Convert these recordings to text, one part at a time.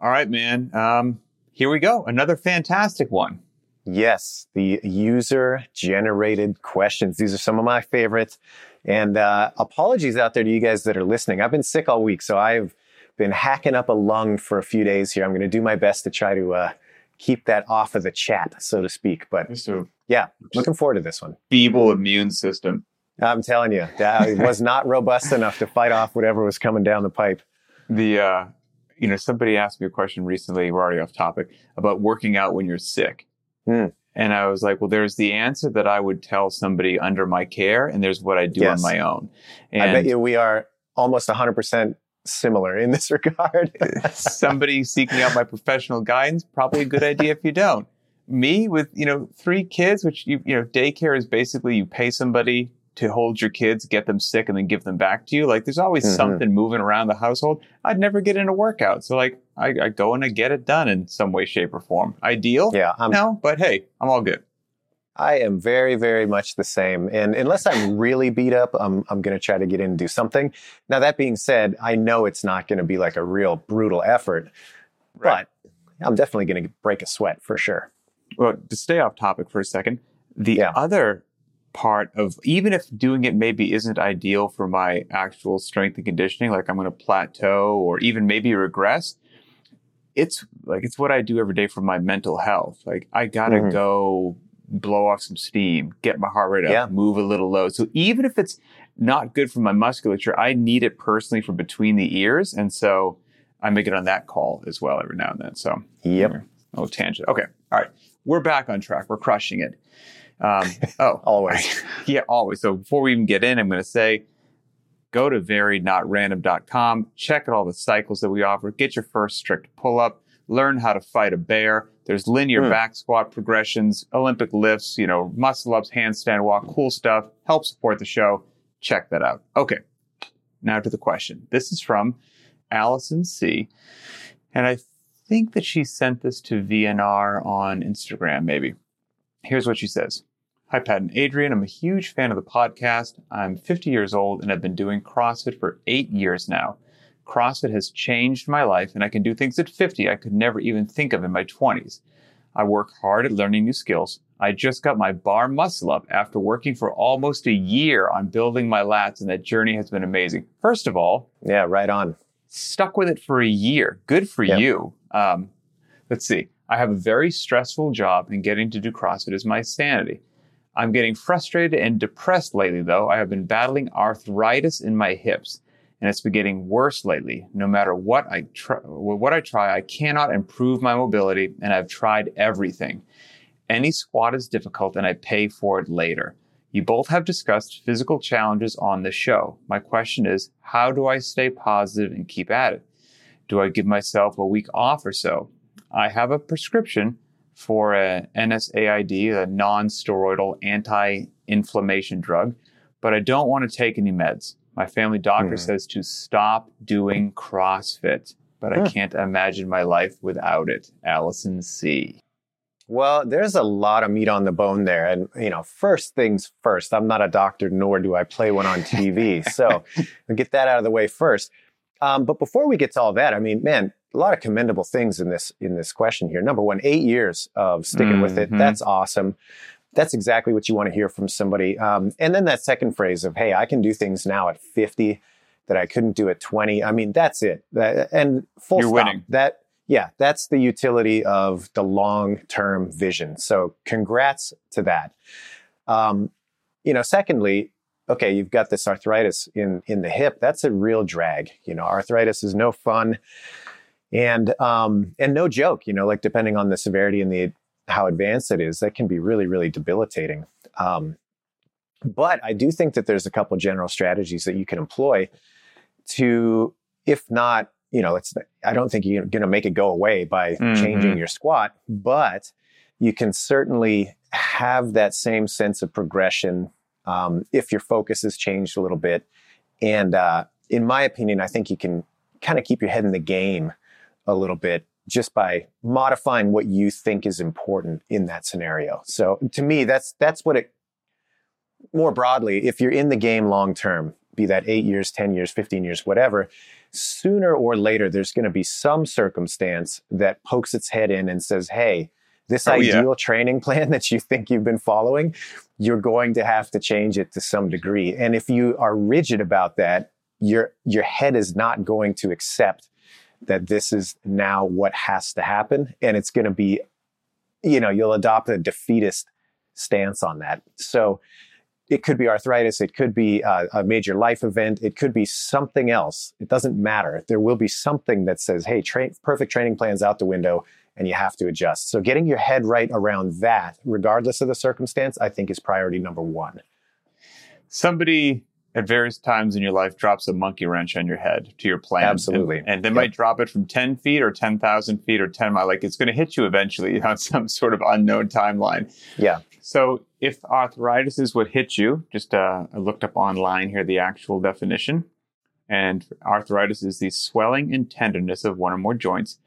All right, man. Um, here we go. Another fantastic one. Yes, the user generated questions. These are some of my favorites. And uh, apologies out there to you guys that are listening. I've been sick all week, so I've been hacking up a lung for a few days here. I'm going to do my best to try to uh, keep that off of the chat, so to speak. But yeah, looking forward to this one. feeble immune system. I'm telling you, that was not robust enough to fight off whatever was coming down the pipe. The uh, you know, somebody asked me a question recently. We're already off topic about working out when you're sick. Hmm. And I was like, well, there's the answer that I would tell somebody under my care, and there's what I do Yes. on my own. And I bet you we are almost 100% similar in this regard. somebody seeking out my professional guidance, probably a good idea if you don't. Me with, you know, three kids, which you, you know, daycare is basically you pay somebody to hold your kids, get them sick, and then give them back to you. Like there's always Mhm. something moving around the household. I'd never get in a workout. So like I, I go and I get it done in some way, shape, or form. Ideal? yeah, I'm, No, but hey, I'm all good. I am very, very much the same. And unless I'm really beat up, I'm, I'm going to try to get in and do something. Now, that being said, I know it's not going to be like a real brutal effort, Right. but I'm definitely going to break a sweat for sure. well, to stay off topic for a second, the Yeah. other part of even if doing it maybe isn't ideal for my actual strength and conditioning, like I'm going to plateau or even maybe regress, it's like it's what I do every day for my mental health. Like I got to Mhm. go blow off some steam, get my heart rate up, Yeah. move a little low. So even if it's not good for my musculature, I need it personally for between the ears. And so I make it on that call as well every now and then. So Yep. Oh, tangent. Okay. All right. We're back on track. We're crushing it. Um, oh, Always. yeah, always. So before we even get in, I'm going to say go to variednotrandom.com, check out all the cycles that we offer, get your first strict pull up, learn how to fight a bear. There's linear Hmm. back squat progressions, Olympic lifts, you know, muscle ups, handstand walk, cool stuff. Help support the show. Check that out. Okay. Now to the question. This is from Allison C. And I think that she sent this to VNR on Instagram, maybe. Here's what she says. Hi, Pat and Adrian. I'm a huge fan of the podcast. I'm 50 years old and I've been doing CrossFit for eight years now. CrossFit has changed my life and I can do things at 50 I could never even think of in my 20s. I work hard at learning new skills. I just got my bar muscle up after working for almost a year on building my lats, and that journey has been amazing. First of all, Yeah, right on. stuck with it for a year. Good for Yeah. you. Um, let's see. I have a very stressful job, and getting to do CrossFit is my sanity. I'm getting frustrated and depressed lately, though. I have been battling arthritis in my hips, and it's been getting worse lately. No matter what I try, what I try, I cannot improve my mobility, and I've tried everything. Any squat is difficult, and I pay for it later. You both have discussed physical challenges on the show. My question is, how do I stay positive and keep at it? Do I give myself a week off or so? I have a prescription for a NSAID, a non-steroidal anti-inflammation drug, but I don't want to take any meds. My family doctor Mhm. says to stop doing CrossFit, but I Hmm. can't imagine my life without it. Allison C. Well, there's a lot of meat on the bone there. And, you know, first things first, I'm not a doctor, nor do I play one on TV. so get that out of the way first. Um, but before we get to all that, I mean, man, a lot of commendable things in this in this question here. Number one, eight years of sticking with it. Mhm. That's awesome. That's exactly what you want to hear from somebody. Um, and then that second phrase of, hey, I can do things now at 50 that I couldn't do at 20. I mean, that's it. That- and full You're stop. winning. That yeah, that's the utility of the long term vision. So congrats to that. Um, you know, secondly, okay, you've got this arthritis in in the hip. That's a real drag. You know, arthritis is no fun, and um, and no joke. You know, like depending on the severity and the how advanced it is, that can be really really debilitating. Um, but I do think that there's a couple general strategies that you can employ to, if not, you know, it's I don't think you're going to make it go away by Mhm. changing your squat, but you can certainly have that same sense of progression um, if your focus has changed a little bit. And uh, in my opinion, I think you can kind of keep your head in the game a little bit just by modifying what you think is important in that scenario. So to me, that's that's what it more broadly, if you're in the game long term, be that eight years, 10 years, 15 years, whatever, sooner or later, there's going to be some circumstance that pokes its head in and says, hey, this Oh, ideal yeah. training plan that you think you've been following, you're going to have to change it to some degree. And if you are rigid about that, your your head is not going to accept that this is now what has to happen and it's going to be you know you'll adopt a defeatist stance on that. So it could be arthritis it could be uh, a major life event it could be something else. It doesn't matter. There will be something that says hey tra- perfect training plans out the window and you have to adjust. So getting your head right around that regardless of the circumstance i think is priority number one. Somebody at various times in your life drops a monkey wrench on your head to your plan. Absolutely. And, and they Yep. might drop it from 10 feet or 10,000 feet or 10 miles. Like it's going to hit you eventually on some sort of unknown timeline. yeah So if arthritis is what hits you, just uh, I looked up online here the actual definition. And arthritis is the swelling and tenderness of one or more joints.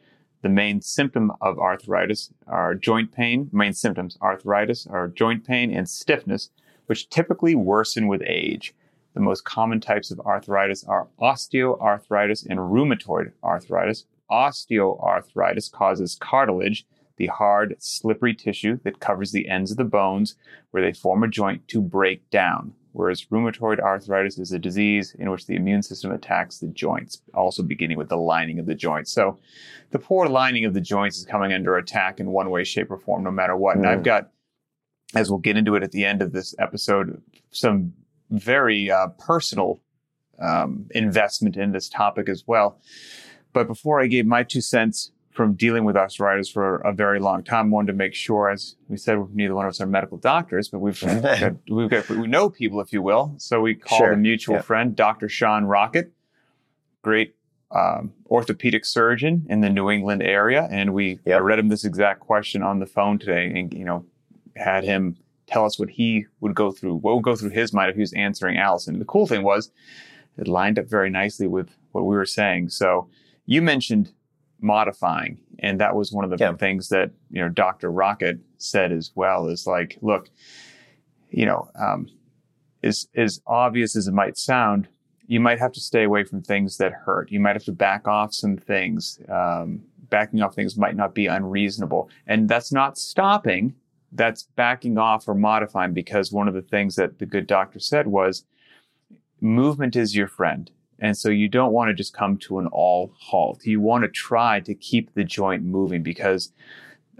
The main symptom of arthritis are joint pain. Main symptoms arthritis are joint pain and stiffness, which typically worsen with age. The most common types of arthritis are osteoarthritis and rheumatoid arthritis. Osteoarthritis causes cartilage, the hard, slippery tissue that covers the ends of the bones where they form a joint to break down. Whereas rheumatoid arthritis is a disease in which the immune system attacks the joints, also beginning with the lining of the joints. So the poor lining of the joints is coming under attack in one way, shape, or form, no matter what. And Mm. I've got, as we'll get into it at the end of this episode, some very uh, personal um, investment in this topic as well. But before I gave my two cents from dealing with arthritis for a very long time, I wanted to make sure, as we said, neither one of us are medical doctors, but we've got, we've got we know people, if you will. So we called Sure. a mutual Yeah. friend, Dr. Sean Rockett, great um, orthopedic surgeon in the New England area, and we Yep. I read him this exact question on the phone today, and you know, had him tell us what he would go through, what would go through his mind if he was answering Allison. And the cool thing was, it lined up very nicely with what we were saying. So you mentioned modifying, and that was one of the Yeah. things that you know Dr. Rockett said as well. Is like, look, you know, um, as as obvious as it might sound, you might have to stay away from things that hurt. You might have to back off some things. Um, backing off things might not be unreasonable, and that's not stopping. That's backing off or modifying because one of the things that the good doctor said was movement is your friend. And so you don't want to just come to an all halt. You want to try to keep the joint moving because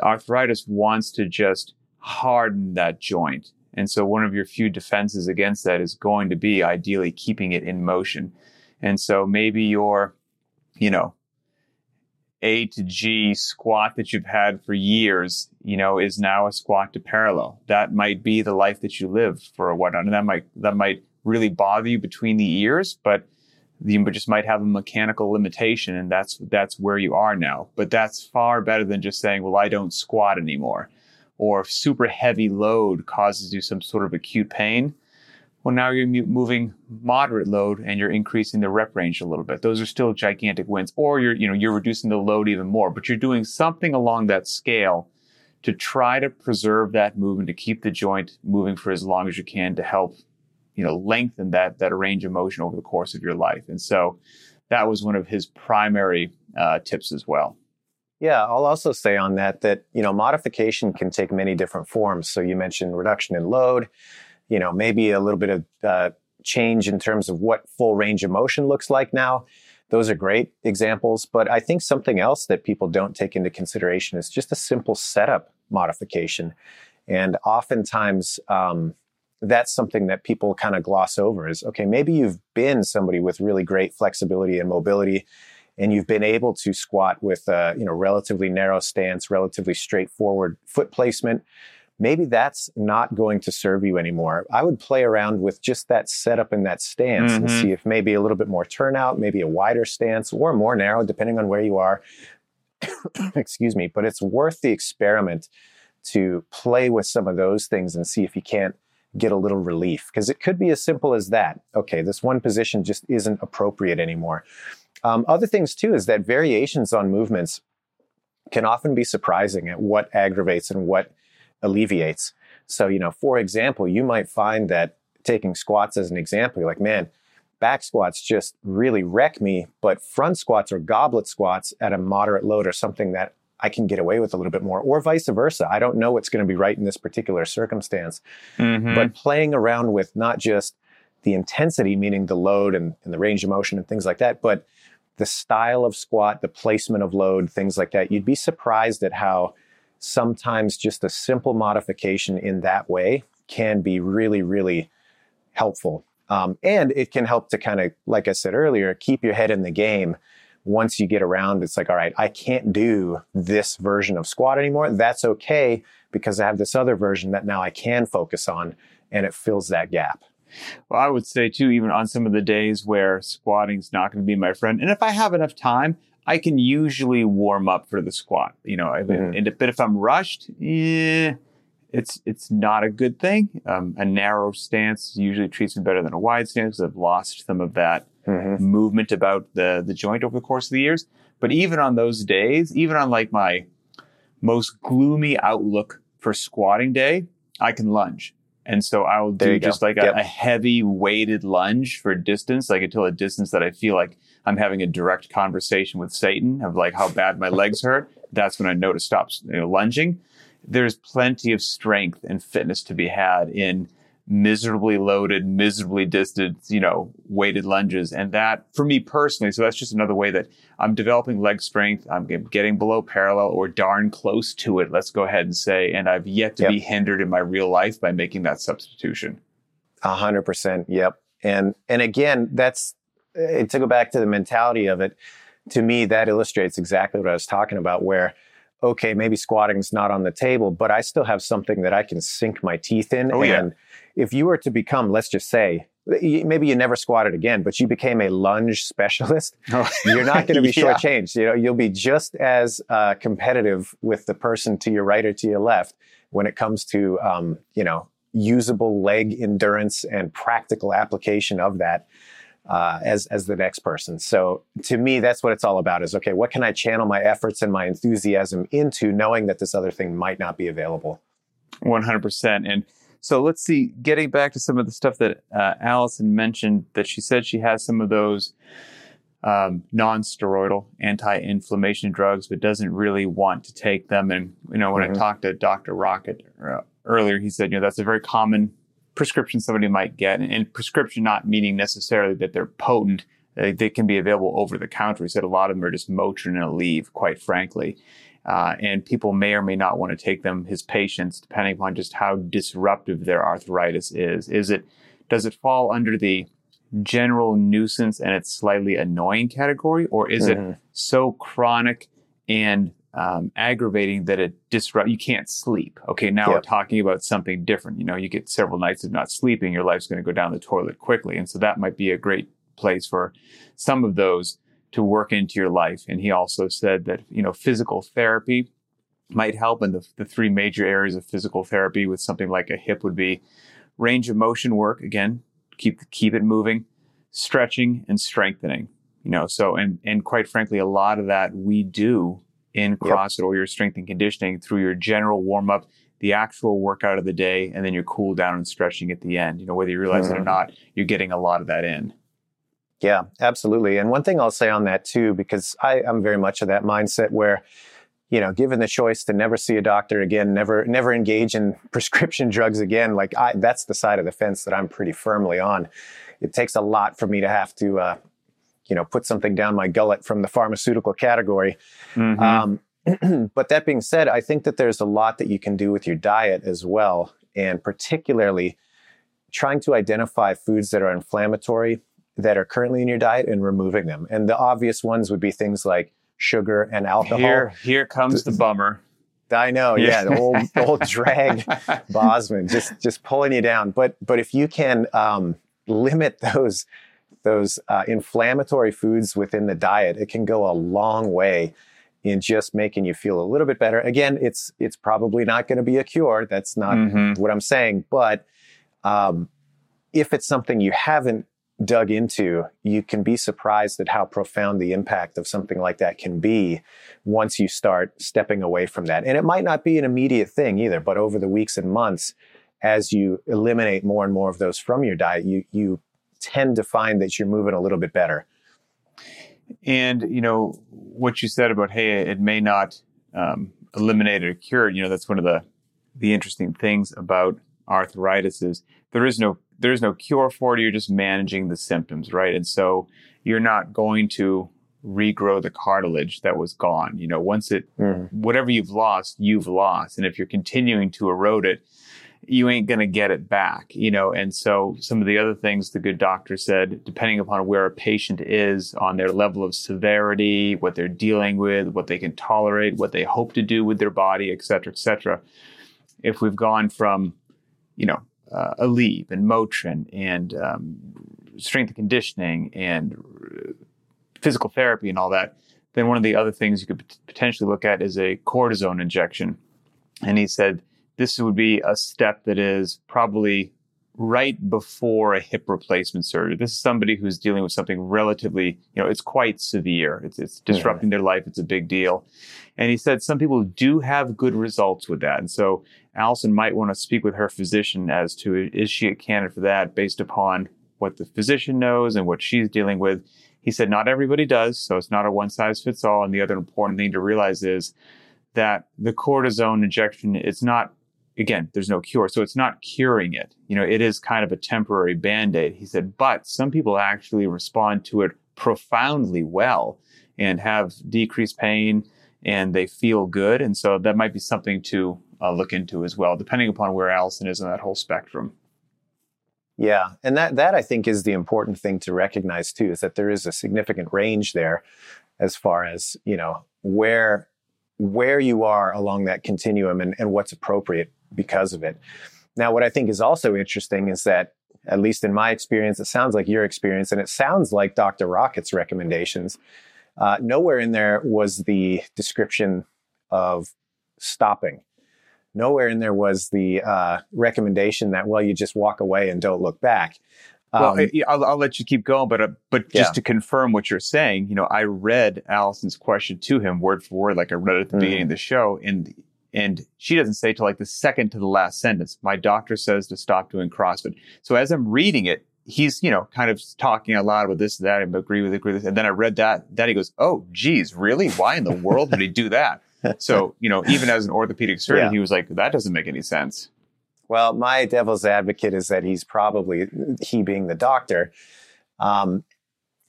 arthritis wants to just harden that joint. And so one of your few defenses against that is going to be ideally keeping it in motion. And so maybe your, you know, A to G squat that you've had for years, you know, is now a squat to parallel. That might be the life that you live for a while. And that might, that might really bother you between the ears, but you just might have a mechanical limitation and that's, that's where you are now. But that's far better than just saying, well, I don't squat anymore. Or super heavy load causes you some sort of acute pain, well, now you're moving moderate load and you're increasing the rep range a little bit. Those are still gigantic wins. Or you're, you know, you're reducing the load even more, but you're doing something along that scale to try to preserve that movement, to keep the joint moving for as long as you can to help, you know, lengthen that, that range of motion over the course of your life. And so that was one of his primary uh, tips as well. Yeah, I'll also say on that that you know modification can take many different forms. So you mentioned reduction in load, you know maybe a little bit of uh, change in terms of what full range of motion looks like now. Those are great examples, but I think something else that people don't take into consideration is just a simple setup modification, and oftentimes. Um, that's something that people kind of gloss over is okay maybe you've been somebody with really great flexibility and mobility and you've been able to squat with a you know relatively narrow stance, relatively straightforward foot placement, maybe that's not going to serve you anymore. I would play around with just that setup and that stance and Mhm. see if maybe a little bit more turnout, maybe a wider stance or more narrow, depending on where you are. Excuse me, but it's worth the experiment to play with some of those things and see if you can't get a little relief because it could be as simple as that. Okay, this one position just isn't appropriate anymore. Um, other things too is that variations on movements can often be surprising at what aggravates and what alleviates. So, you know, for example, you might find that taking squats as an example, you're like, man, back squats just really wreck me, but front squats or goblet squats at a moderate load are something that I can get away with a little bit more, or vice versa. I don't know what's going to be right in this particular circumstance. Mhm. But playing around with not just the intensity, meaning the load and, and the range of motion and things like that, but the style of squat, the placement of load, things like that, you'd be surprised at how sometimes just a simple modification in that way can be really, really helpful. Um, and it can help to kind of, like I said earlier, keep your head in the game. Once you get around, it's like, all right, I can't do this version of squat anymore. That's okay because I have this other version that now I can focus on and it fills that gap. Well, I would say too, even on some of the days where squatting's not going to be my friend, and if I have enough time, I can usually warm up for the squat. You know, Mhm. and but if I'm rushed, yeah, it's it's not a good thing. Um, a narrow stance usually treats me better than a wide stance because I've lost some of that Mm-hmm. movement about the the joint over the course of the years. But even on those days, even on like my most gloomy outlook for squatting day, I can lunge. And so I'll do you go. just like a, Yep. a heavy weighted lunge for distance, like until a distance that I feel like I'm having a direct conversation with Satan of like how bad my legs hurt. That's when I know to stop you know, lunging. There's plenty of strength and fitness to be had in miserably loaded, miserably distant, you know, weighted lunges. And that for me personally, so that's just another way that I'm developing leg strength. I'm getting below parallel or darn close to it. Let's go ahead and say, and I've yet to Yep. be hindered in my real life by making that substitution. A hundred percent. Yep. And and again, that's uh, to go back to the mentality of it. To me, that illustrates exactly what I was talking about. Where, okay, maybe squatting's not on the table, but I still have something that I can sink my teeth in. Oh, yeah. and if you were to become, let's just say, maybe you never squatted again, but you became a lunge specialist, you're not going to be Yeah. shortchanged. You know, you'll be just as uh, competitive with the person to your right or to your left when it comes to, um, you know, usable leg endurance and practical application of that uh, as as the next person. So to me, that's what it's all about. Is okay, what can I channel my efforts and my enthusiasm into, knowing that this other thing might not be available. 100%. And so let's see, getting back to some of the stuff that uh, Allison mentioned, that she said she has some of those um, non steroidal anti inflammation drugs, but doesn't really want to take them. And, you know, when Mhm. I talked to Dr. Rockett uh, earlier, he said, you know, that's a very common prescription somebody might get. And, prescription not meaning necessarily that they're potent. They, they can be available over the counter. He said a lot of them are just Motrin and Aleve, quite frankly. Uh, and people may or may not want to take them, his patients, depending upon just how disruptive their arthritis is. Is it, does it fall under the general nuisance and it's slightly annoying category, or is it Mhm. so chronic and um, aggravating that it disrupt you can't sleep? Okay, now we're talking about something different. You know, you get several nights of not sleeping, your life's going to go down the toilet quickly, and so that might be a great place for some of those to work into your life. And he also said that, you know, physical therapy might help. And the, the three major areas of physical therapy with something like a hip would be range of motion work. Again, keep, keep it moving, stretching and strengthening, you know, so, and, and quite frankly, a lot of that we do in CrossFit or your strength and conditioning through your general warm up, the actual workout of the day, and then your cool down and stretching at the end. You know, whether you realize it or Mhm. not, you're getting a lot of that in. Yeah, absolutely. And one thing I'll say on that too, because I, I'm very much of that mindset where, you know, given the choice to never see a doctor again, never, never engage in prescription drugs again, like I, that's the side of the fence that I'm pretty firmly on. It takes a lot for me to have to, uh, you know, put something down my gullet from the pharmaceutical category. Mhm. Um, but that being said, I think that there's a lot that you can do with your diet as well, and particularly trying to identify foods that are inflammatory that are currently in your diet and removing them. And the obvious ones would be things like sugar and alcohol. Here, here comes the bummer. I know, yeah, the whole the whole drag Bozman just just pulling you down. But but if you can um, limit those those uh, inflammatory foods within the diet, it can go a long way in just making you feel a little bit better. Again, it's it's probably not going to be a cure. That's not Mhm. what I'm saying. But um, if it's something you haven't dug into, you can be surprised at how profound the impact of something like that can be once you start stepping away from that. And it might not be an immediate thing either, but over the weeks and months, as you eliminate more and more of those from your diet, you you tend to find that you're moving a little bit better. And you know what you said about hey, it may not um, eliminate or cure. It, you know that's one of the the interesting things about arthritis is there is no there is no cure for it. You're just managing the symptoms, right? And so you're not going to regrow the cartilage that was gone. You know, once it, mm. whatever you've lost, you've lost. And if you're continuing to erode it, you ain't going to get it back, you know. And so some of the other things the good doctor said, depending upon where a patient is on their level of severity, what they're dealing with, what they can tolerate, what they hope to do with their body, et cetera, et cetera. If we've gone from, you know, uh, Aleve and Motrin and um, strength and conditioning and physical therapy and all that, then one of the other things you could potentially look at is a cortisone injection. And he said this would be a step that is probably right before a hip replacement surgery. This is somebody who's dealing with something relatively, you know, it's quite severe. It's, it's disrupting their life. It's a big deal. And he said some people do have good results with that. And so Allison might want to speak with her physician as to is she a candidate for that based upon what the physician knows and what she's dealing with. He said not everybody does, so it's not a one size fits all. And the other important thing to realize is that the cortisone injection, it's not again, there's no cure. So it's not curing it. You know, it is kind of a temporary band aid. He said, but some people actually respond to it profoundly well and have decreased pain and they feel good. And so that might be something to uh, look into as well, depending upon where Allison is in that whole spectrum. Yeah, and that that I think is the important thing to recognize too is that there is a significant range there as far as, you know, where where you are along that continuum and, and what's appropriate because of it. Now, what I think is also interesting is that, at least in my experience, it sounds like your experience, and it sounds like Dr. Rockett's recommendations. Uh, nowhere in there was the description of stopping nowhere in there was the uh, recommendation that well you just walk away and don't look back um, well I'll, I'll, let you keep going but uh, but just yeah. to confirm what you're saying you know i read allison's question to him word for word like i read it at the mm. beginning of the show and and she doesn't say to like the second to the last sentence my doctor says to stop doing crossfit so as i'm reading it he's you know kind of talking a lot about this that and agree with agree with this. and then i read that then he goes oh geez really why in the world would he do that so, you know, even as an orthopedic surgeon, yeah. he was like, that doesn't make any sense. Well, my devil's advocate is that he's probably, he being the doctor, um,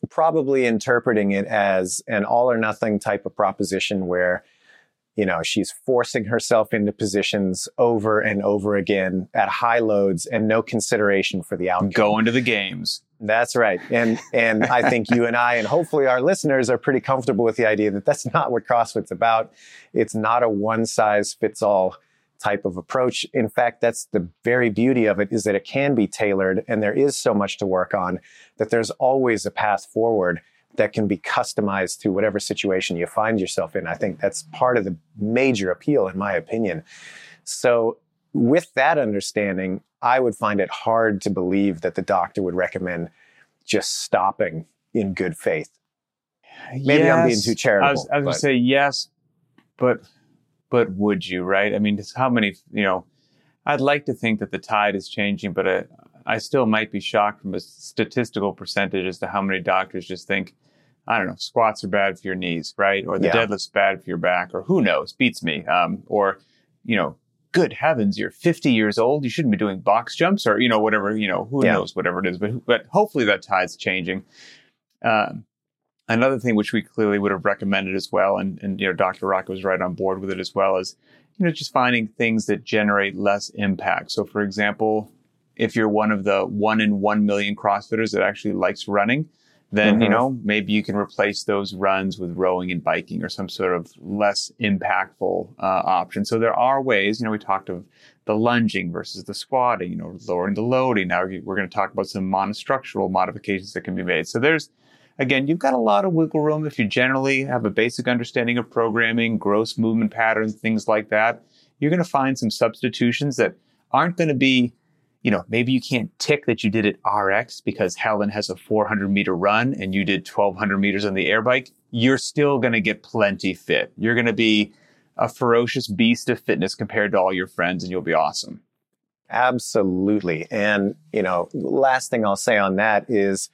probably interpreting it as an all or nothing type of proposition where, you know, she's forcing herself into positions over and over again at high loads and no consideration for the outcome. Go into the games. That's right. And and I think you and I and hopefully our listeners are pretty comfortable with the idea that that's not what CrossFit's about. It's not a one size fits all type of approach. In fact, that's the very beauty of it is that it can be tailored and there is so much to work on that there's always a path forward that can be customized to whatever situation you find yourself in. I think that's part of the major appeal in my opinion. So with that understanding, I would find it hard to believe that the doctor would recommend just stopping in good faith. Maybe yes, I'm being too charitable. I was, was going to say yes, but but would you? Right? I mean, how many? You know, I'd like to think that the tide is changing, but I, I still might be shocked from a statistical percentage as to how many doctors just think, I don't know, squats are bad for your knees, right? Or the yeah. deadlift's bad for your back, or who knows, beats me. Um, or you know, good heavens, you're 50 years old. You shouldn't be doing box jumps or, you know, whatever, you know, who yeah. knows, whatever it is. But, but hopefully that tide's changing. Um, another thing which we clearly would have recommended as well, and, and, you know, Dr. Rock was right on board with it as well, is, you know, just finding things that generate less impact. So, for example, if you're one of the one in one million CrossFitters that actually likes running, then mm-hmm. you know maybe you can replace those runs with rowing and biking or some sort of less impactful uh, option. So there are ways you know we talked of the lunging versus the squatting you know lowering the loading. Now we're going to talk about some monostructural modifications that can be made. So there's again you've got a lot of wiggle room if you generally have a basic understanding of programming gross movement patterns things like that. You're going to find some substitutions that aren't going to be you know, maybe you can't tick that you did it RX because Helen has a 400 meter run and you did 1200 meters on the air bike. You're still going to get plenty fit. You're going to be a ferocious beast of fitness compared to all your friends and you'll be awesome. Absolutely. And, you know, last thing I'll say on that is,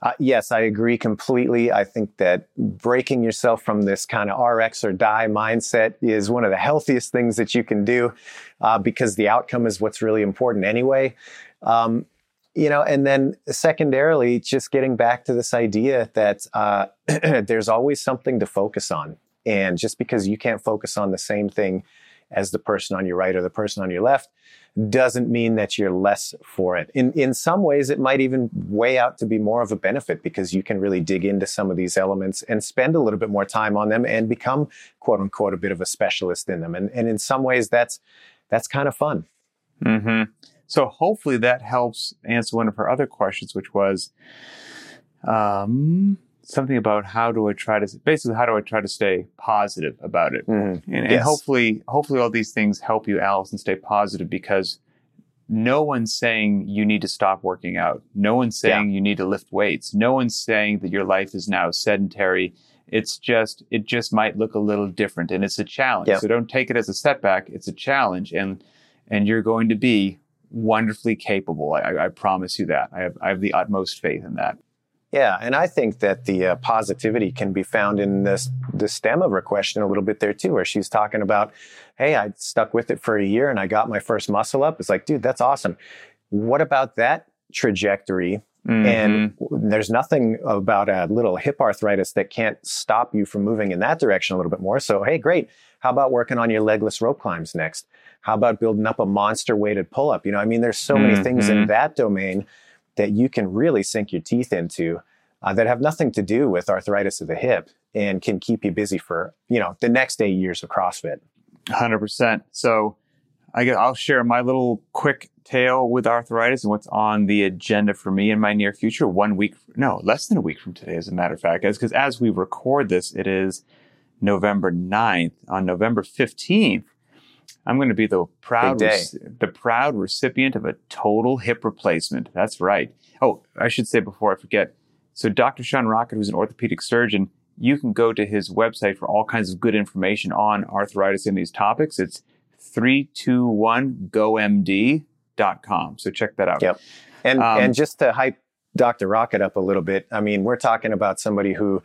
uh, yes, I agree completely. I think that breaking yourself from this kind of RX or die mindset is one of the healthiest things that you can do uh, because the outcome is what's really important anyway. Um, you know, and then secondarily, just getting back to this idea that uh, there's always something to focus on. And just because you can't focus on the same thing as the person on your right or the person on your left doesn't mean that you're less for it. In in some ways, it might even weigh out to be more of a benefit because you can really dig into some of these elements and spend a little bit more time on them and become quote unquote a bit of a specialist in them. And and in some ways, that's that's kind of fun. Mm-hmm. So hopefully that helps answer one of her other questions, which was, um, something about how do I try to basically how do I try to stay positive about it, Mm-hmm. and, Yes. and hopefully hopefully all these things help you, Allison, stay positive because no one's saying you need to stop working out. No one's saying you need to lift weights. No one's saying that your life is now sedentary. It's just it just might look a little different, and it's a challenge. Yeah. So don't take it as a setback. It's a challenge, and and you're going to be wonderfully capable. I, I, I promise you that. I have I have the utmost faith in that. Yeah, and I think that the uh, positivity can be found in this the stem of her question a little bit there too, where she's talking about, "Hey, I stuck with it for a year and I got my first muscle up." It's like, dude, that's awesome. What about that trajectory? And Mhm. there's nothing about a little hip arthritis that can't stop you from moving in that direction a little bit more. So, hey, great. How about working on your legless rope climbs next? How about building up a monster weighted pull up? You know, I mean, there's so many things in Mhm. that domain that you can really sink your teeth into uh, that have nothing to do with arthritis of the hip and can keep you busy for, you know, the next eight years of CrossFit. Hundred percent. So, I guess I'll share my little quick tale with arthritis and what's on the agenda for me in my near future. One week, no, less than a week from today, as a matter of fact, guys. Because as we record this, it is November 9th. On November fifteenth, I'm going to be the proud rec- the proud recipient of a total hip replacement. That's right. Oh, I should say before I forget. So, Dr. Sean Rockett, who's an orthopedic surgeon, you can go to his website for all kinds of good information on arthritis and these topics. It's 321gomd.com. So check that out. Yep. And Um, and just to hype Dr. Rockett up a little bit, I mean, we're talking about somebody who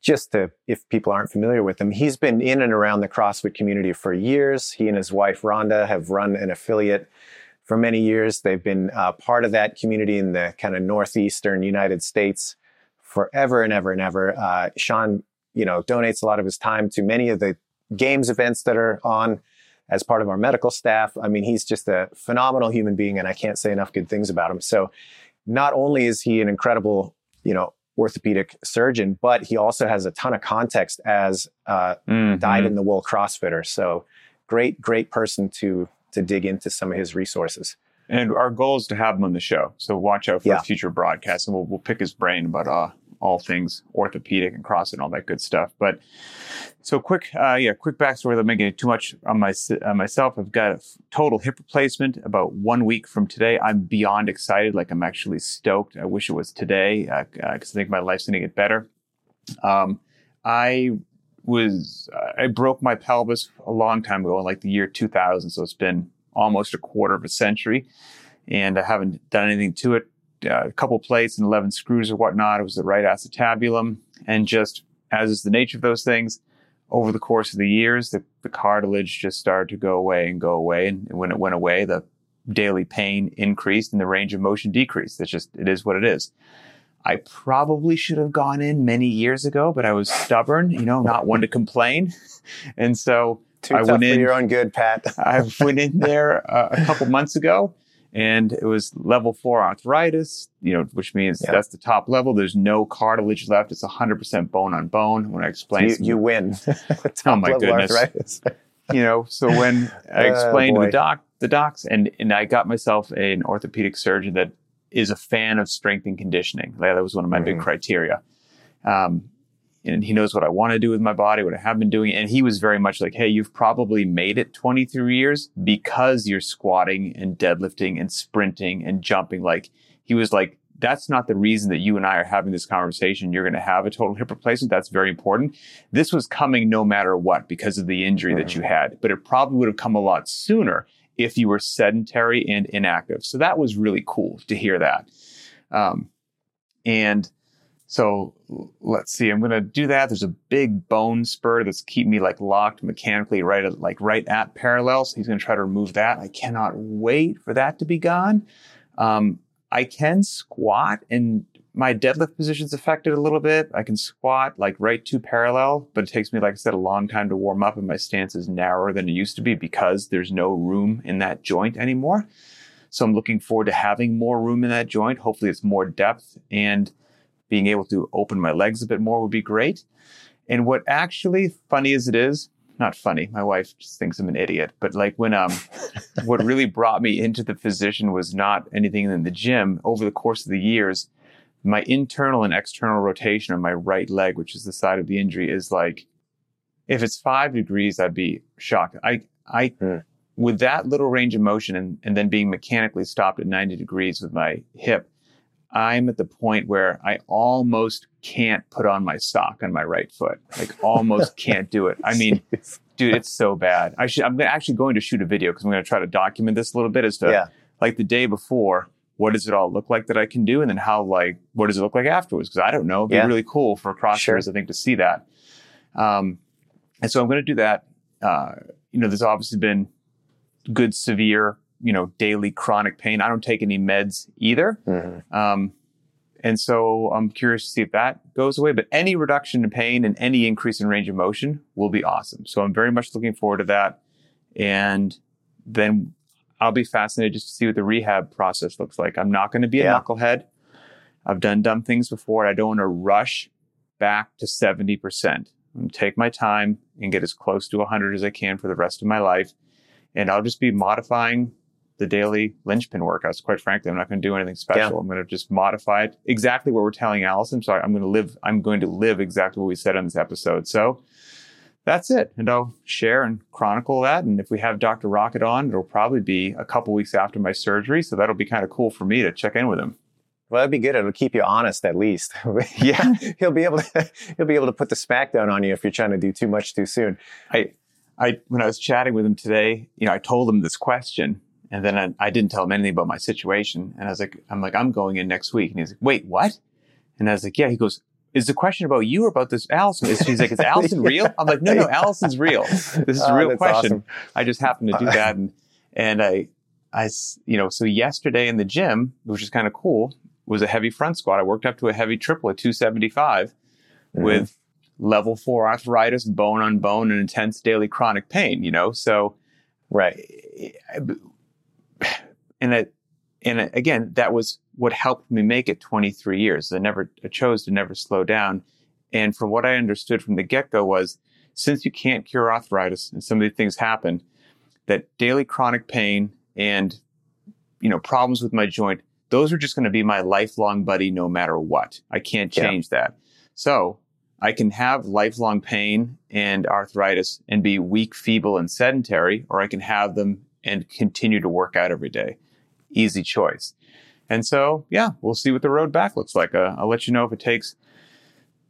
just to if people aren't familiar with him, he's been in and around the CrossFit community for years. He and his wife Rhonda have run an affiliate for many years. They've been uh, part of that community in the kind of northeastern United States forever and ever and ever. Uh, Sean, you know, donates a lot of his time to many of the games events that are on as part of our medical staff. I mean, he's just a phenomenal human being, and I can't say enough good things about him. So, not only is he an incredible, you know, orthopedic surgeon, but he also has a ton of context as a Mhm. dyed in the wool CrossFitter. So, great, great person to to dig into some of his resources. And our goal is to have him on the show. So watch out for Yeah. future broadcast and we'll, we'll pick his brain about uh, all things orthopedic and CrossFit and all that good stuff. But so quick, uh, yeah, quick backstory. Without making it too much on my, uh, myself. I've got a total hip replacement about one week from today. I'm beyond excited. Like I'm actually stoked. I wish it was today because I think my life's going to get better. Um, I was I broke my pelvis a long time ago, in like the year 2000. So it's been almost a quarter of a century, and I haven't done anything to it. Uh, a couple plates and 11 screws or whatnot. It was the right acetabulum, and just as is the nature of those things, over the course of the years, the, the cartilage just started to go away and go away. And when it went away, the daily pain increased and the range of motion decreased. It's just, it is what it is. I probably should have gone in many years ago, but I was stubborn, you know, not one to complain. And so Too I went for in- your own good, Pat. I went in there uh, a couple months ago and it was level four arthritis, you know, which means Yeah. that's the top level. There's no cartilage left. It's 100% bone on bone. When I explain you, you win. Oh, my goodness. arthritis. you know, so when I Oh, explained to the doc, the docs, and, and I got myself an orthopedic surgeon that is a fan of strength and conditioning. Like, that was one of my big Mhm. criteria. Um, and he knows what I want to do with my body, what I have been doing. And he was very much like, Hey, you've probably made it 23 years because you're squatting and deadlifting and sprinting and jumping. Like he was like, that's not the reason that you and I are having this conversation. You're going to have a total hip replacement. That's very important. This was coming no matter what because of the injury that you had, but it probably would have come a lot sooner if you were sedentary and inactive. So that was really cool to hear that. Um, and so let's see, I'm going to do that. There's a big bone spur that's keeping me like locked mechanically right at like right at parallel. So he's going to try to remove that. I cannot wait for that to be gone. Um, I can squat and my deadlift position's affected a little bit. I can squat like right to parallel, but it takes me, like I said, a long time to warm up and my stance is narrower than it used to be because there's no room in that joint anymore. So I'm looking forward to having more room in that joint. Hopefully it's more depth and being able to open my legs a bit more would be great. And what actually, funny as it is, not funny. My wife just thinks I'm an idiot. But like when um, what really brought me into the physician was not anything in the gym. Over the course of the years, my internal and external rotation on my right leg, which is the side of the injury, is like if it's five degrees, I'd be shocked. I I mm. with that little range of motion and, and then being mechanically stopped at 90 degrees with my hip, I'm at the point where I almost can't put on my sock on my right foot. Like almost can't do it. I mean, dude, it's so bad. I should, I'm actually going to shoot a video because I'm going to try to document this a little bit as to yeah. like the day before, what does it all look like that I can do? And then how, like, what does it look like afterwards? Because I don't know. It'd be yeah. really cool for CrossFitters, sure. I think, to see that. Um, and so I'm going to do that. Uh, you know, there's obviously been good severe you know, daily chronic pain. I don't take any meds either. Mm-hmm. Um, and so I'm curious to see if that goes away. But any reduction in pain and any increase in range of motion will be awesome. So I'm very much looking forward to that. And then I'll be fascinated just to see what the rehab process looks like. I'm not going to be a yeah. knucklehead. I've done dumb things before. I don't want to rush back to 70%. I'm going to take my time and get as close to 100 as I can for the rest of my life. And I'll just be modifying the daily linchpin workouts. Quite frankly, I'm not going to do anything special. Yeah. I'm going to just modify it exactly what we're telling Allison. So I'm going to live, I'm going to live exactly what we said on this episode. So that's it. And I'll share and chronicle that. And if we have Dr. Rockett on, it'll probably be a couple weeks after my surgery. So that'll be kind of cool for me to check in with him. Well, that'd be good. It'll keep you honest at least. yeah. he'll be able to, he'll be able to put the smackdown on you if you're trying to do too much too soon. I, I, when I was chatting with him today, you know, I told him this question and then I, I, didn't tell him anything about my situation. And I was like, I'm like, I'm going in next week. And he's like, wait, what? And I was like, yeah. He goes, is the question about you or about this Allison? He's like, is Allison real? I'm like, no, no, Allison's real. This is a oh, real question. Awesome. I just happened to do that. And, and I, I, you know, so yesterday in the gym, which is kind of cool, was a heavy front squat. I worked up to a heavy triple at 275 mm-hmm. with level four arthritis, bone on bone, and intense daily chronic pain, you know? So, right and it, and it, again, that was what helped me make it 23 years. I never I chose to never slow down. And from what I understood from the get go was since you can't cure arthritis and some of these things happen, that daily chronic pain and, you know, problems with my joint, those are just going to be my lifelong buddy no matter what. I can't change yeah. that. So I can have lifelong pain and arthritis and be weak, feeble, and sedentary, or I can have them and continue to work out every day. Easy choice. And so, yeah, we'll see what the road back looks like. Uh, I'll let you know if it takes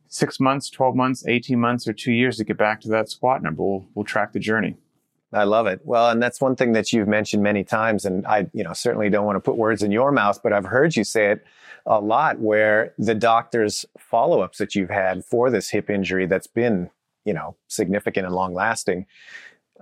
six months, 12 months, 18 months, or two years to get back to that squat number. We'll, we'll track the journey. I love it. Well, and that's one thing that you've mentioned many times. And I, you know, certainly don't want to put words in your mouth, but I've heard you say it a lot where the doctor's follow ups that you've had for this hip injury that's been, you know, significant and long lasting,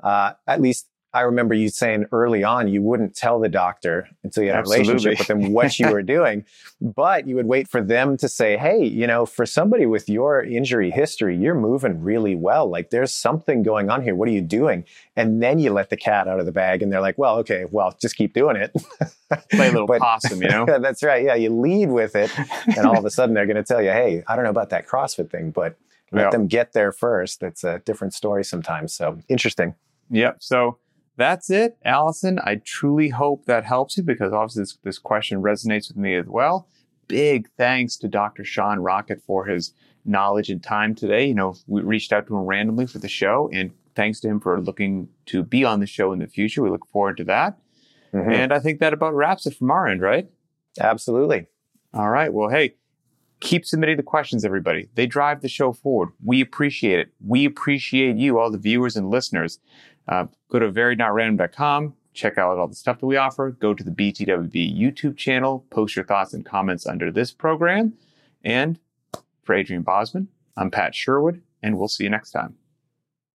uh, at least I remember you saying early on you wouldn't tell the doctor until you had Absolutely. a relationship with them what you were doing, but you would wait for them to say, "Hey, you know, for somebody with your injury history, you're moving really well. Like there's something going on here. What are you doing?" And then you let the cat out of the bag, and they're like, "Well, okay, well, just keep doing it." Play a little but, possum, you know. that's right. Yeah, you lead with it, and all of a sudden they're going to tell you, "Hey, I don't know about that CrossFit thing, but." Let yeah. them get there first. It's a different story sometimes. So interesting. Yep. So that's it, Allison. I truly hope that helps you because obviously this, this question resonates with me as well. Big thanks to Dr. Sean Rockett for his knowledge and time today. You know, we reached out to him randomly for the show, and thanks to him for looking to be on the show in the future. We look forward to that. Mm-hmm. And I think that about wraps it from our end, right? Absolutely. All right. Well, hey, keep submitting the questions, everybody. They drive the show forward. We appreciate it. We appreciate you, all the viewers and listeners. Uh, go to variednotrandom.com, check out all the stuff that we offer. Go to the BTWB YouTube channel, post your thoughts and comments under this program. And for Adrian Bozman, I'm Pat Sherwood, and we'll see you next time.